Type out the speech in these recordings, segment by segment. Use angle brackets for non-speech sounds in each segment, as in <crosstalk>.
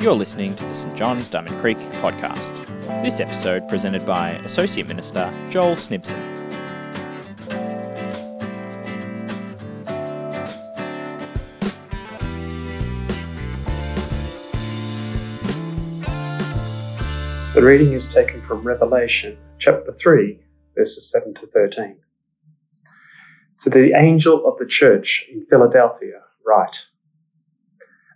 You're listening to the St John's Diamond Creek podcast. This episode presented by Associate Minister Joel Snibson. The reading is taken from Revelation chapter 3, verses 7 to 13. To the angel of the church in Philadelphia, write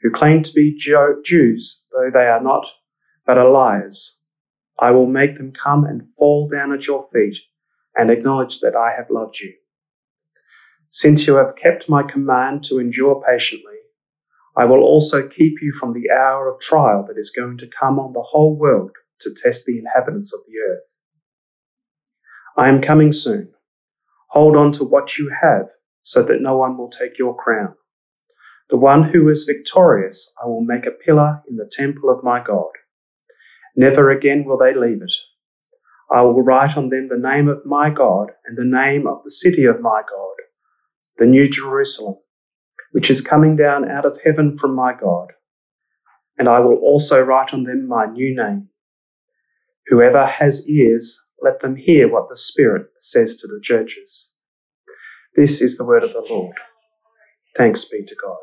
who claim to be Jews, though they are not, but are liars. I will make them come and fall down at your feet and acknowledge that I have loved you. Since you have kept my command to endure patiently, I will also keep you from the hour of trial that is going to come on the whole world to test the inhabitants of the earth. I am coming soon. Hold on to what you have so that no one will take your crown. The one who is victorious I will make a pillar in the temple of my God. Never again will they leave it. I will write on them the name of my God and the name of the city of my God, the New Jerusalem, which is coming down out of heaven from my God. And I will also write on them my new name. Whoever has ears, let them hear what the Spirit says to the churches. This is the word of the Lord. Thanks be to God.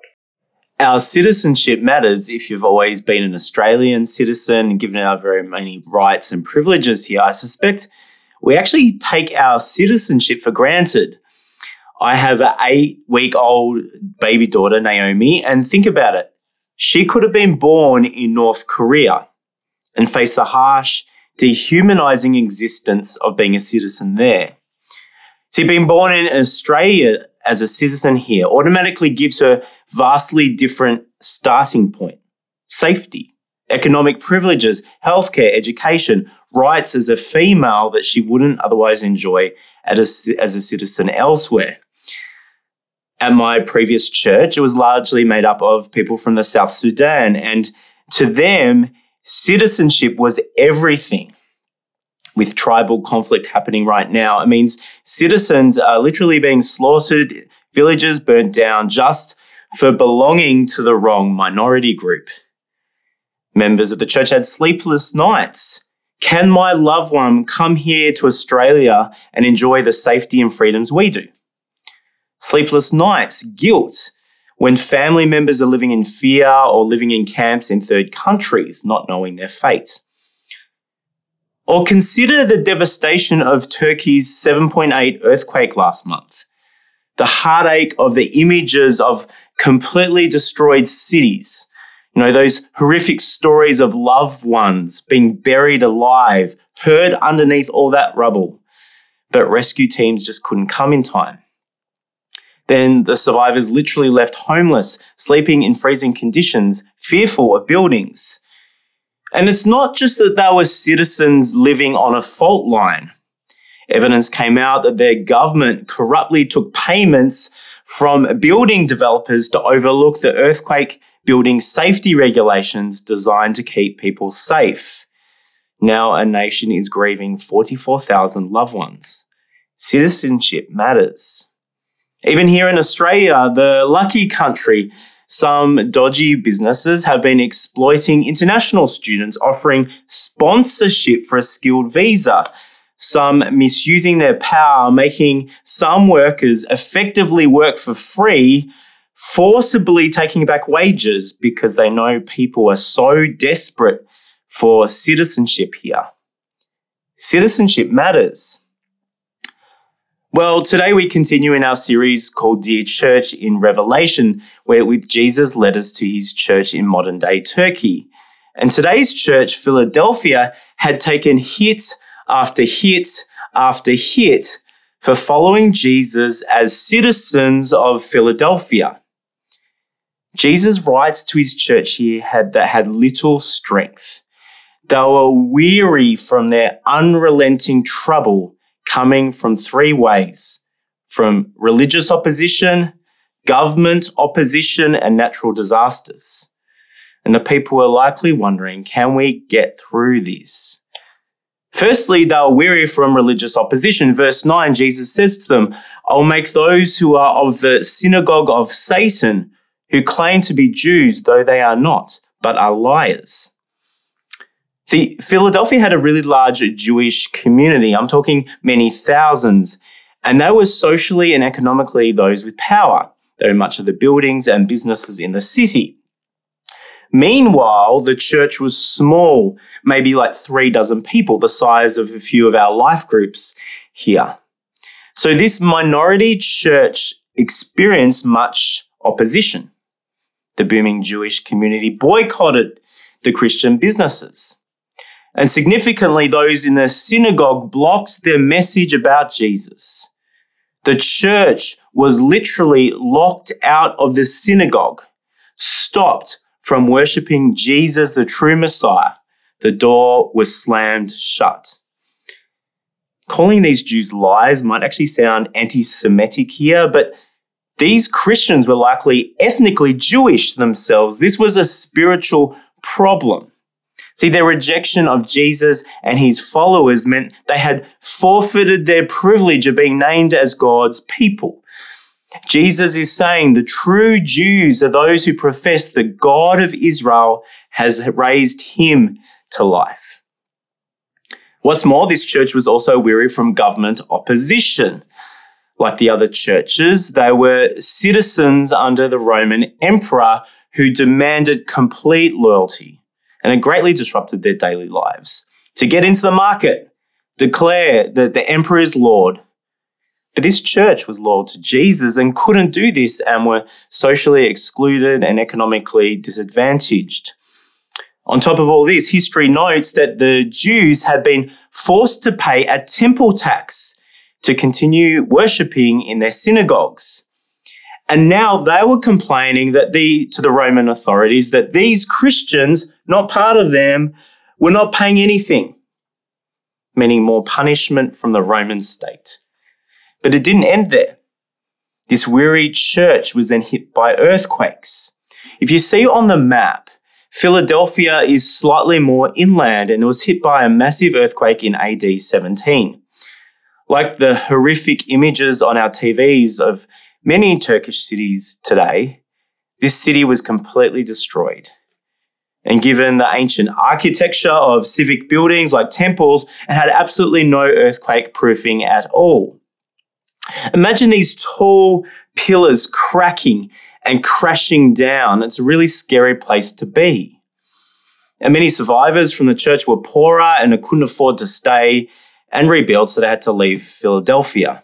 Our citizenship matters if you've always been an Australian citizen and given our very many rights and privileges here. I suspect we actually take our citizenship for granted. I have an eight week old baby daughter, Naomi, and think about it. She could have been born in North Korea and face the harsh dehumanizing existence of being a citizen there. See, being born in Australia as a citizen here automatically gives her vastly different starting point. Safety, economic privileges, healthcare, education, rights as a female that she wouldn't otherwise enjoy as a, as a citizen elsewhere. At my previous church, it was largely made up of people from the South Sudan, and to them, citizenship was everything. With tribal conflict happening right now, it means citizens are literally being slaughtered, villages burnt down just for belonging to the wrong minority group. Members of the church had sleepless nights. Can my loved one come here to Australia and enjoy the safety and freedoms we do? Sleepless nights, guilt, when family members are living in fear or living in camps in third countries, not knowing their fate. Or consider the devastation of Turkey's 7.8 earthquake last month. The heartache of the images of completely destroyed cities. You know, those horrific stories of loved ones being buried alive, heard underneath all that rubble. But rescue teams just couldn't come in time. Then the survivors literally left homeless, sleeping in freezing conditions, fearful of buildings. And it's not just that they were citizens living on a fault line. Evidence came out that their government corruptly took payments from building developers to overlook the earthquake building safety regulations designed to keep people safe. Now a nation is grieving 44,000 loved ones. Citizenship matters. Even here in Australia, the lucky country, some dodgy businesses have been exploiting international students, offering sponsorship for a skilled visa. Some misusing their power, making some workers effectively work for free, forcibly taking back wages because they know people are so desperate for citizenship here. Citizenship matters. Well, today we continue in our series called Dear Church in Revelation, where with Jesus' letters to his church in modern day Turkey. And today's church, Philadelphia, had taken hit after hit after hit for following Jesus as citizens of Philadelphia. Jesus writes to his church here that had little strength. They were weary from their unrelenting trouble coming from three ways from religious opposition, government opposition, and natural disasters. And the people were likely wondering can we get through this? Firstly, they were weary from religious opposition. Verse 9, Jesus says to them, I'll make those who are of the synagogue of Satan, who claim to be Jews, though they are not, but are liars. See, Philadelphia had a really large Jewish community. I'm talking many thousands. And they were socially and economically those with power. There were much of the buildings and businesses in the city. Meanwhile, the church was small, maybe like three dozen people, the size of a few of our life groups here. So this minority church experienced much opposition. The booming Jewish community boycotted the Christian businesses. And significantly, those in the synagogue blocked their message about Jesus. The church was literally locked out of the synagogue, stopped from worshipping Jesus, the true Messiah, the door was slammed shut. Calling these Jews lies might actually sound anti Semitic here, but these Christians were likely ethnically Jewish themselves. This was a spiritual problem. See, their rejection of Jesus and his followers meant they had forfeited their privilege of being named as God's people. Jesus is saying the true Jews are those who profess the God of Israel has raised him to life. What's more, this church was also weary from government opposition. Like the other churches, they were citizens under the Roman emperor who demanded complete loyalty and it greatly disrupted their daily lives. To get into the market, declare that the emperor is Lord, but this church was loyal to Jesus and couldn't do this and were socially excluded and economically disadvantaged. On top of all this, history notes that the Jews had been forced to pay a temple tax to continue worshipping in their synagogues. And now they were complaining that the, to the Roman authorities that these Christians, not part of them, were not paying anything, meaning more punishment from the Roman state. But it didn't end there. This weary church was then hit by earthquakes. If you see on the map, Philadelphia is slightly more inland and it was hit by a massive earthquake in AD 17. Like the horrific images on our TVs of many Turkish cities today, this city was completely destroyed. And given the ancient architecture of civic buildings like temples, it had absolutely no earthquake proofing at all. Imagine these tall pillars cracking and crashing down. It's a really scary place to be. And many survivors from the church were poorer and couldn't afford to stay and rebuild, so they had to leave Philadelphia.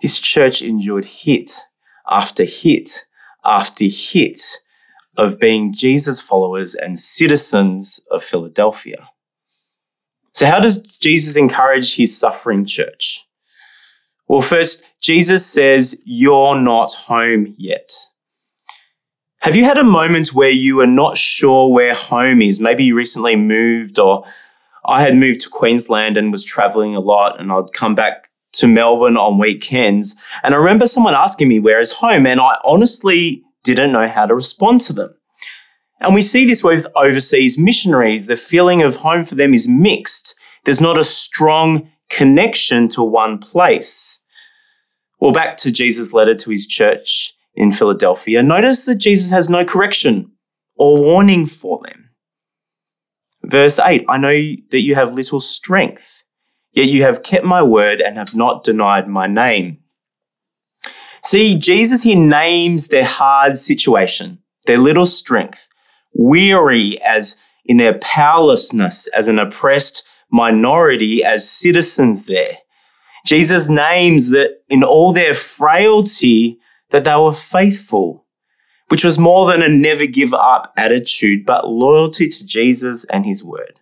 This church endured hit after hit after hit of being Jesus followers and citizens of Philadelphia. So, how does Jesus encourage his suffering church? Well, first, Jesus says, You're not home yet. Have you had a moment where you are not sure where home is? Maybe you recently moved, or I had moved to Queensland and was traveling a lot, and I'd come back to Melbourne on weekends. And I remember someone asking me, Where is home? And I honestly didn't know how to respond to them. And we see this with overseas missionaries. The feeling of home for them is mixed. There's not a strong connection to one place. Well, back to Jesus' letter to his church in Philadelphia, notice that Jesus has no correction or warning for them. Verse 8 I know that you have little strength, yet you have kept my word and have not denied my name. See, Jesus here names their hard situation, their little strength, weary as in their powerlessness as an oppressed minority, as citizens there. Jesus names that in all their frailty that they were faithful, which was more than a never give up attitude, but loyalty to Jesus and his word.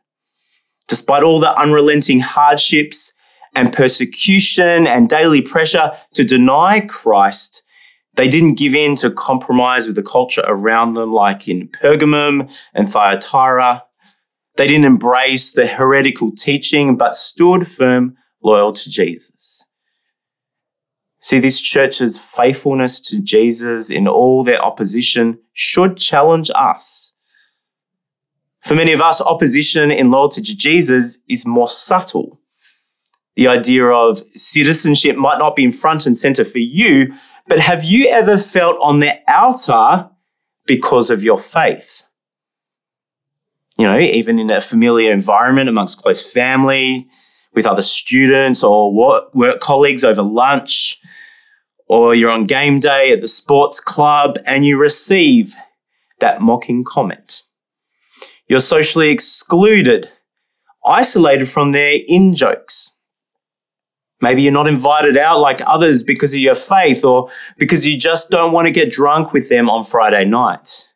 Despite all the unrelenting hardships and persecution and daily pressure to deny Christ, They didn't give in to compromise with the culture around them, like in Pergamum and Thyatira. They didn't embrace the heretical teaching, but stood firm, loyal to Jesus. See, this church's faithfulness to Jesus in all their opposition should challenge us. For many of us, opposition in loyalty to Jesus is more subtle. The idea of citizenship might not be in front and center for you, but have you ever felt on the outer because of your faith? You know, even in a familiar environment amongst close family, with other students or work, work colleagues over lunch, or you're on game day at the sports club and you receive that mocking comment. You're socially excluded, isolated from their in jokes. Maybe you're not invited out like others because of your faith or because you just don't want to get drunk with them on Friday nights.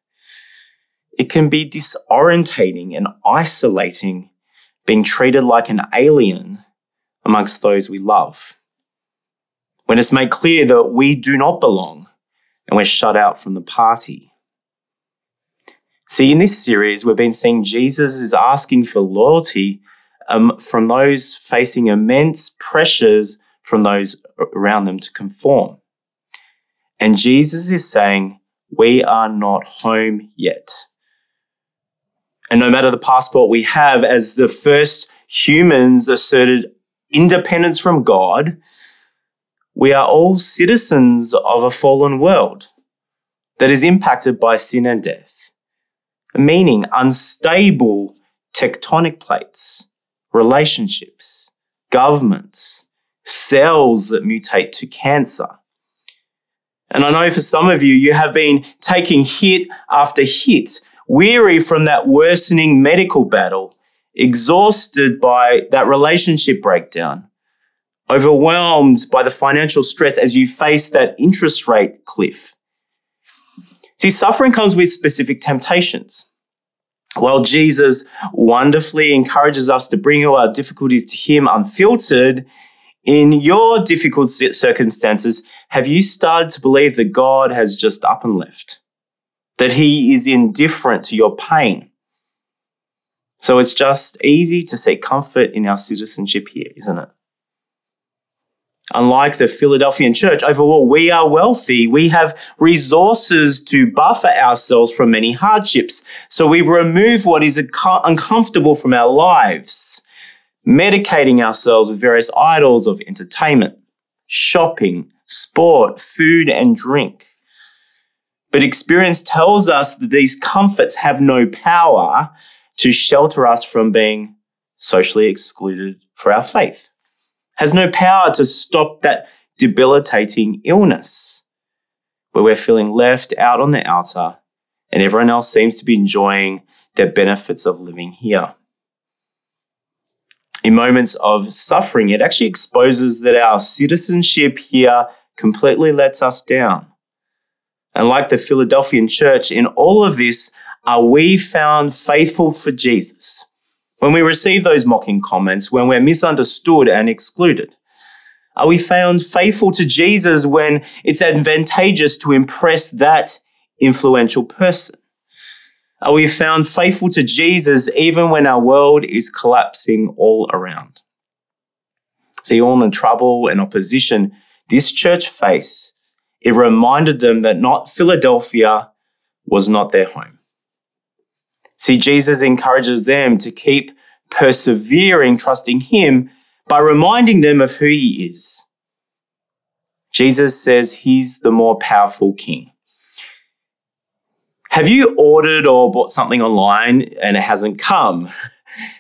It can be disorientating and isolating being treated like an alien amongst those we love. When it's made clear that we do not belong and we're shut out from the party. See, in this series, we've been seeing Jesus is asking for loyalty um, from those facing immense pressures from those around them to conform. And Jesus is saying, We are not home yet. And no matter the passport we have, as the first humans asserted independence from God, we are all citizens of a fallen world that is impacted by sin and death, meaning unstable tectonic plates relationships, governments, cells that mutate to cancer. And I know for some of you, you have been taking hit after hit, weary from that worsening medical battle, exhausted by that relationship breakdown, overwhelmed by the financial stress as you face that interest rate cliff. See, suffering comes with specific temptations. While Jesus wonderfully encourages us to bring all our difficulties to Him unfiltered, in your difficult circumstances, have you started to believe that God has just up and left? That He is indifferent to your pain? So it's just easy to seek comfort in our citizenship here, isn't it? Unlike the Philadelphian church, overall, we are wealthy. We have resources to buffer ourselves from many hardships. So we remove what is uncomfortable from our lives, medicating ourselves with various idols of entertainment, shopping, sport, food, and drink. But experience tells us that these comforts have no power to shelter us from being socially excluded for our faith has no power to stop that debilitating illness where we're feeling left out on the outer and everyone else seems to be enjoying the benefits of living here. In moments of suffering, it actually exposes that our citizenship here completely lets us down. And like the Philadelphian church, in all of this, are we found faithful for Jesus? When we receive those mocking comments, when we're misunderstood and excluded? Are we found faithful to Jesus when it's advantageous to impress that influential person? Are we found faithful to Jesus even when our world is collapsing all around? See, all the trouble and opposition this church faced, it reminded them that not Philadelphia was not their home. See, Jesus encourages them to keep persevering, trusting Him by reminding them of who He is. Jesus says He's the more powerful King. Have you ordered or bought something online and it hasn't come? <laughs>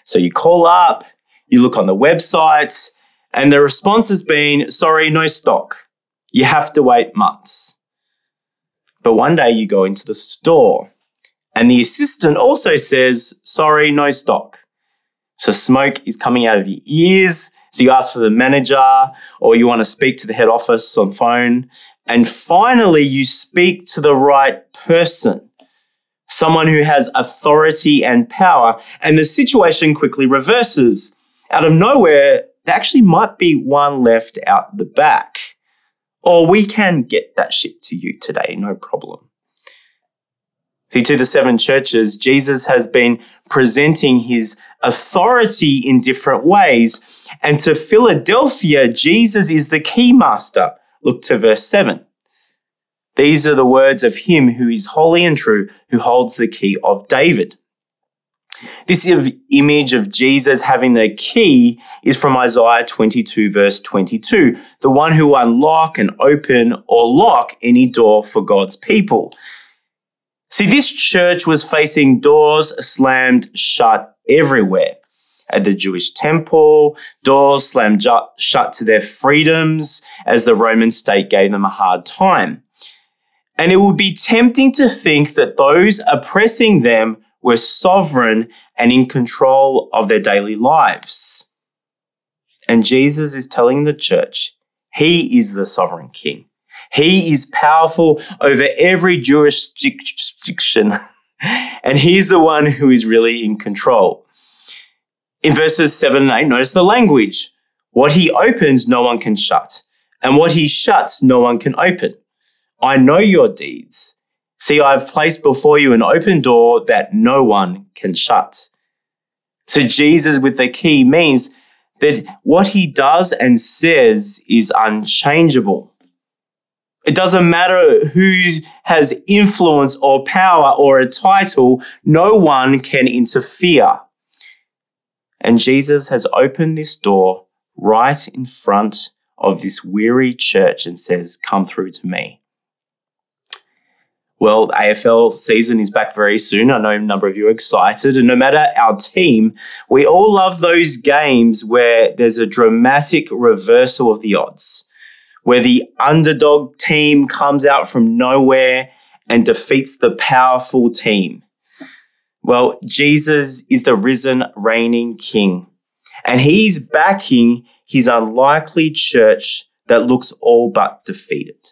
So you call up, you look on the website, and the response has been, sorry, no stock. You have to wait months. But one day you go into the store and the assistant also says, sorry, no stock. So smoke is coming out of your ears. So you ask for the manager or you want to speak to the head office on phone. And finally, you speak to the right person, someone who has authority and power. And the situation quickly reverses. Out of nowhere, there actually might be one left out the back. Or we can get that shipped to you today, no problem. See, to the seven churches, Jesus has been presenting his authority in different ways. And to Philadelphia, Jesus is the key master. Look to verse 7. These are the words of him who is holy and true, who holds the key of David. This image of Jesus having the key is from Isaiah 22, verse 22, the one who will unlock and open or lock any door for God's people. See, this church was facing doors slammed shut everywhere. At the Jewish temple, doors slammed ju- shut to their freedoms as the Roman state gave them a hard time. And it would be tempting to think that those oppressing them were sovereign and in control of their daily lives. And Jesus is telling the church, He is the sovereign king. He is powerful over every jurisdiction, <laughs> and He's the one who is really in control. In verses 7 and 8, notice the language. What He opens, no one can shut, and what He shuts, no one can open. I know your deeds. See, I have placed before you an open door that no one can shut. So, Jesus with the key means that what he does and says is unchangeable. It doesn't matter who has influence or power or a title, no one can interfere. And Jesus has opened this door right in front of this weary church and says, Come through to me. Well, AFL season is back very soon. I know a number of you are excited. And no matter our team, we all love those games where there's a dramatic reversal of the odds, where the underdog team comes out from nowhere and defeats the powerful team. Well, Jesus is the risen, reigning king, and he's backing his unlikely church that looks all but defeated.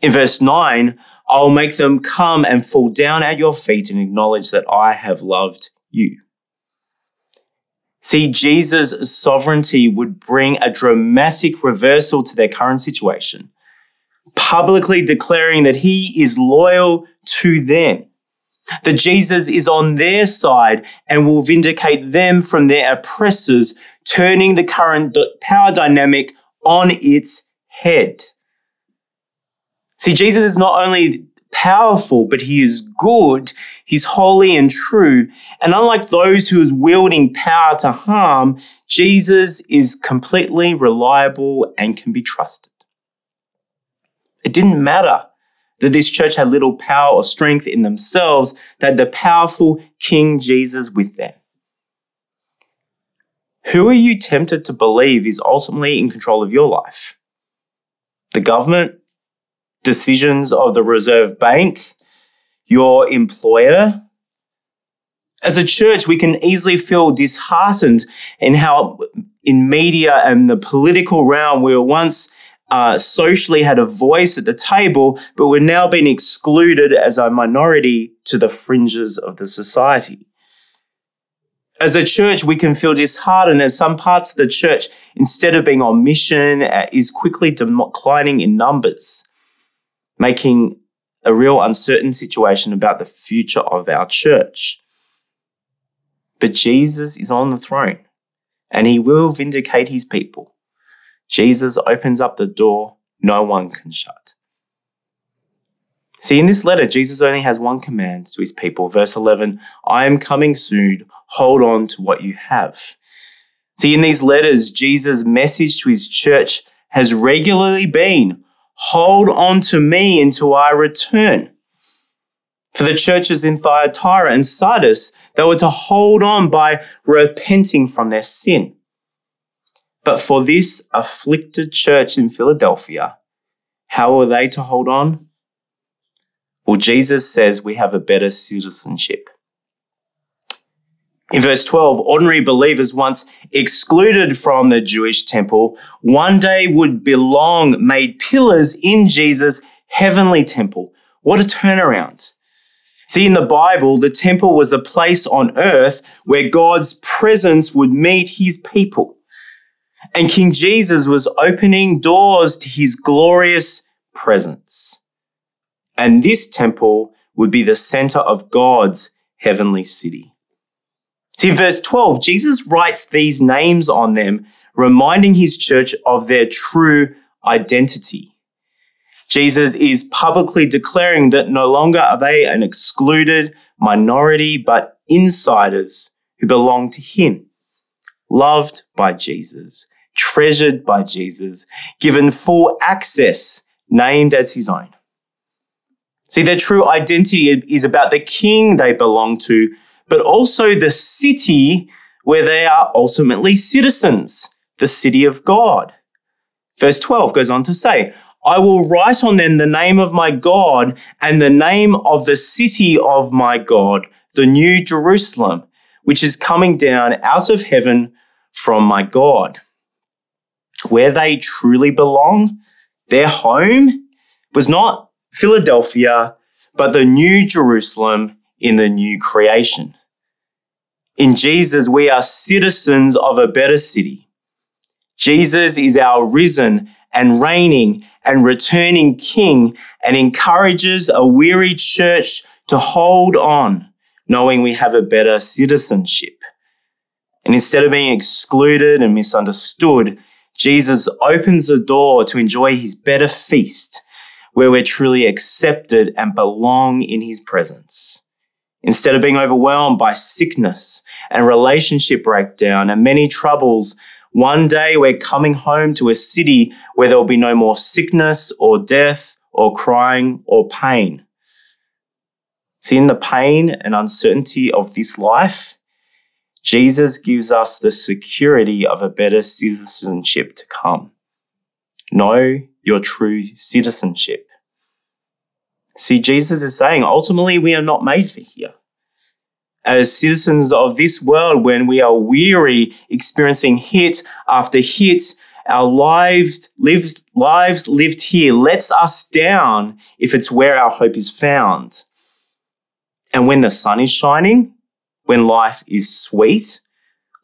In verse 9, I'll make them come and fall down at your feet and acknowledge that I have loved you. See, Jesus' sovereignty would bring a dramatic reversal to their current situation, publicly declaring that he is loyal to them, that Jesus is on their side and will vindicate them from their oppressors, turning the current power dynamic on its head. See, Jesus is not only powerful, but he is good. He's holy and true. And unlike those who is wielding power to harm, Jesus is completely reliable and can be trusted. It didn't matter that this church had little power or strength in themselves, that the powerful King Jesus with them. Who are you tempted to believe is ultimately in control of your life? The government, decisions of the Reserve Bank, your employer. As a church, we can easily feel disheartened in how, in media and the political realm, we were once uh, socially had a voice at the table, but we're now being excluded as a minority to the fringes of the society. As a church, we can feel disheartened as some parts of the church, instead of being on mission, uh, is quickly declining in numbers making a real uncertain situation about the future of our church. But Jesus is on the throne and he will vindicate his people. Jesus opens up the door no one can shut. See, in this letter, Jesus only has one command to his people. Verse 11 I am coming soon. Hold on to what you have. See, in these letters, Jesus' message to his church has regularly been Hold on to me until I return. For the churches in Thyatira and Sardis, they were to hold on by repenting from their sin. But for this afflicted church in Philadelphia, how are they to hold on? Well, Jesus says we have a better citizenship. In verse 12, ordinary believers once excluded from the Jewish temple one day would belong, made pillars in Jesus' heavenly temple. What a turnaround. See, in the Bible, the temple was the place on earth where God's presence would meet his people. And King Jesus was opening doors to his glorious presence. And this temple would be the center of God's heavenly city. See, verse 12, Jesus writes these names on them, reminding his church of their true identity. Jesus is publicly declaring that no longer are they an excluded minority, but insiders who belong to him, loved by Jesus, treasured by Jesus, given full access, named as his own. See, their true identity is about the king they belong to, but also the city where they are ultimately citizens, the city of God. Verse 12 goes on to say, I will write on them the name of my God and the name of the city of my God, the new Jerusalem, which is coming down out of heaven from my God. Where they truly belong, their home was not Philadelphia, but the new Jerusalem in the new creation. In Jesus, we are citizens of a better city. Jesus is our risen and reigning and returning King and encourages a weary church to hold on, knowing we have a better citizenship. And instead of being excluded and misunderstood, Jesus opens the door to enjoy his better feast where we're truly accepted and belong in His presence. Instead of being overwhelmed by sickness and relationship breakdown and many troubles, one day we're coming home to a city where there will be no more sickness or death or crying or pain. See, in the pain and uncertainty of this life, Jesus gives us the security of a better citizenship to come. Know your true citizenship. See, Jesus is saying ultimately we are not made for here. As citizens of this world, when we are weary, experiencing hit after hit, our lives lived, lives lived here lets us down if it's where our hope is found. And when the sun is shining, when life is sweet,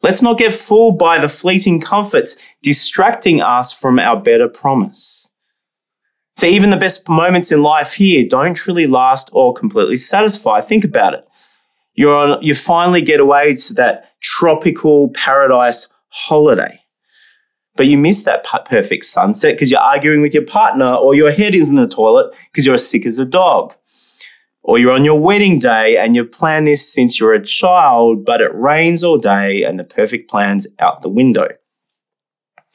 let's not get fooled by the fleeting comforts distracting us from our better promise. So even the best moments in life here don't truly last or completely satisfy. Think about it. You're on, you finally get away to that tropical paradise holiday. But you miss that perfect sunset because you're arguing with your partner, or your head is in the toilet because you're as sick as a dog. Or you're on your wedding day and you've planned this since you're a child, but it rains all day and the perfect plan's out the window.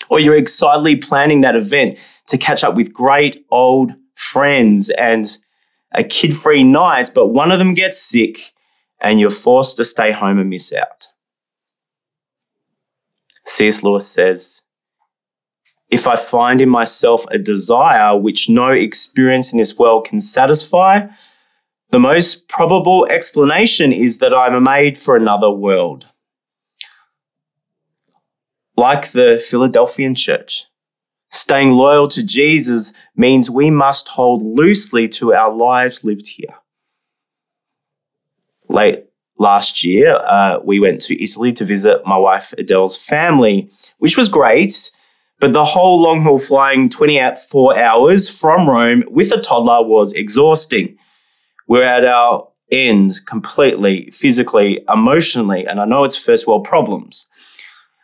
Or you're excitedly planning that event to catch up with great old friends and a kid free night, but one of them gets sick and you're forced to stay home and miss out. C.S. Lewis says, If I find in myself a desire which no experience in this world can satisfy, the most probable explanation is that I'm made for another world. Like the Philadelphian church, Staying loyal to Jesus means we must hold loosely to our lives lived here. Late last year, uh, we went to Italy to visit my wife Adele's family, which was great. But the whole long haul flying 24 hours from Rome with a toddler was exhausting. We're at our end completely, physically, emotionally, and I know it's first world problems.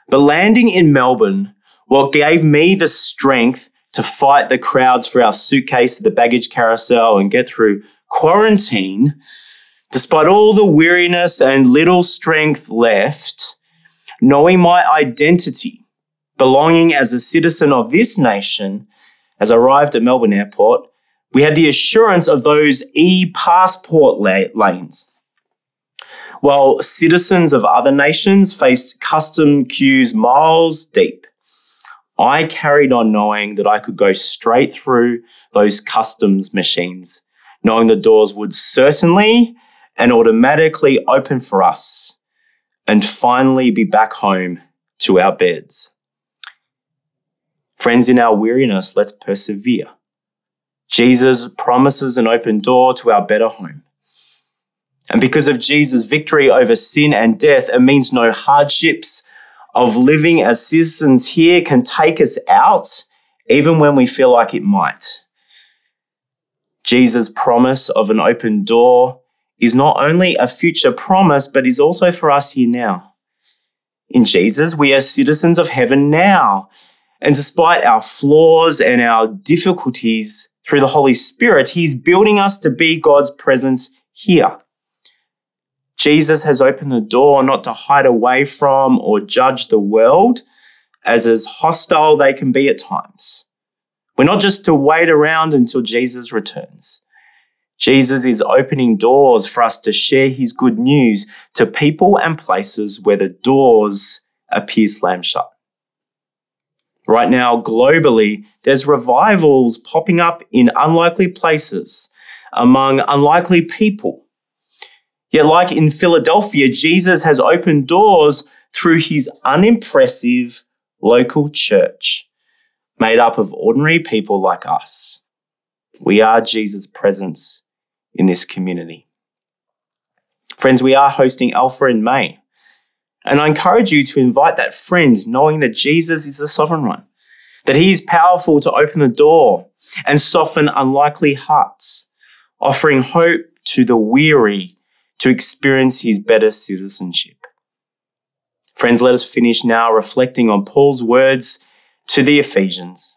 But landing in Melbourne what gave me the strength to fight the crowds for our suitcase at the baggage carousel and get through quarantine, despite all the weariness and little strength left, knowing my identity, belonging as a citizen of this nation, as I arrived at Melbourne Airport, we had the assurance of those e passport lanes. While citizens of other nations faced custom queues miles deep, I carried on knowing that I could go straight through those customs machines, knowing the doors would certainly and automatically open for us and finally be back home to our beds. Friends, in our weariness, let's persevere. Jesus promises an open door to our better home. And because of Jesus' victory over sin and death, it means no hardships, of living as citizens here can take us out even when we feel like it might. Jesus' promise of an open door is not only a future promise, but is also for us here now. In Jesus, we are citizens of heaven now. And despite our flaws and our difficulties through the Holy Spirit, He's building us to be God's presence here. Jesus has opened the door not to hide away from or judge the world as as hostile they can be at times. We're not just to wait around until Jesus returns. Jesus is opening doors for us to share his good news to people and places where the doors appear slammed shut. Right now, globally, there's revivals popping up in unlikely places among unlikely people. Yet, like in Philadelphia, Jesus has opened doors through his unimpressive local church, made up of ordinary people like us. We are Jesus' presence in this community. Friends, we are hosting Alpha in May. And I encourage you to invite that friend, knowing that Jesus is the sovereign one, that he is powerful to open the door and soften unlikely hearts, offering hope to the weary to experience his better citizenship. Friends, let us finish now reflecting on Paul's words to the Ephesians.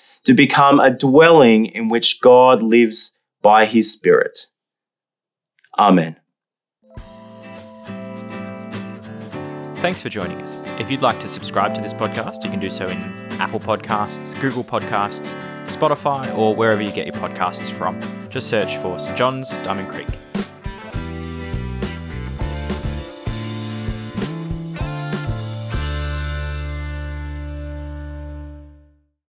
to become a dwelling in which God lives by his Spirit. Amen. Thanks for joining us. If you'd like to subscribe to this podcast, you can do so in Apple Podcasts, Google Podcasts, Spotify, or wherever you get your podcasts from. Just search for St. John's Diamond Creek.